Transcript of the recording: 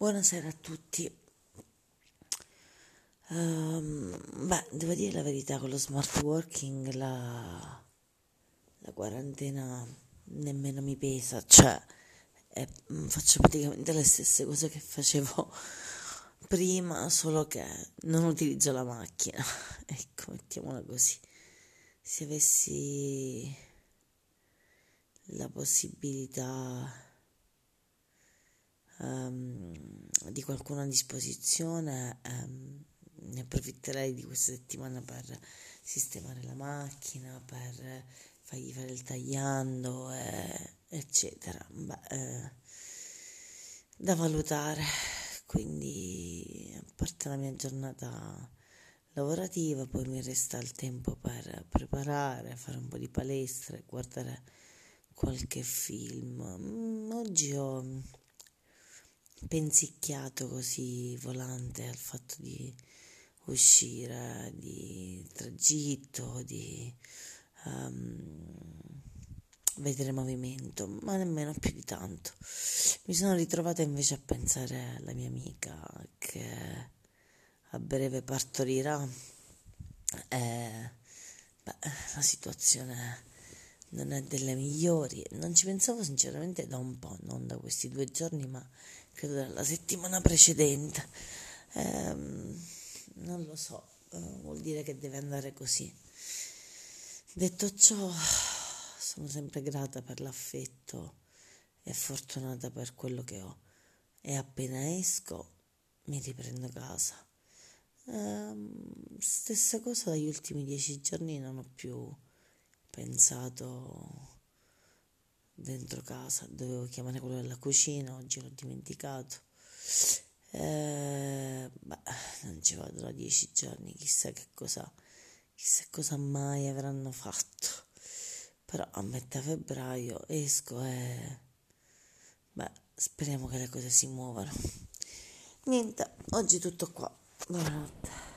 Buonasera a tutti. Um, beh, devo dire la verità, con lo smart working la, la quarantena nemmeno mi pesa, cioè mm, faccio praticamente le stesse cose che facevo prima, solo che non utilizzo la macchina. ecco, mettiamola così. Se avessi la possibilità um, di qualcuno a disposizione, um, ne approfitterei di questa settimana per sistemare la macchina, per fargli fare il tagliando, eh, eccetera. Beh, eh, da valutare, quindi a parte la mia giornata lavorativa, poi mi resta il tempo per preparare, fare un po' di palestra, guardare qualche film. Mm, oggi ho pensicchiato così volante al fatto di uscire, di tragitto, di um, vedere movimento, ma nemmeno più di tanto. Mi sono ritrovata invece a pensare alla mia amica che a breve partorirà. E, beh, la situazione non è delle migliori. Non ci pensavo sinceramente da un po', non da questi due giorni, ma credo dalla settimana precedente. Ehm, non lo so, eh, vuol dire che deve andare così. Detto ciò, sono sempre grata per l'affetto e fortunata per quello che ho. E appena esco mi riprendo casa. Ehm, stessa cosa dagli ultimi dieci giorni non ho più pensato dentro casa, dovevo chiamare quello della cucina, oggi l'ho dimenticato. Eh, beh, non ci vado da dieci giorni, chissà che cosa, chissà cosa mai avranno fatto. Però a metà febbraio esco e beh, speriamo che le cose si muovano. Niente, oggi tutto qua. Buonanotte.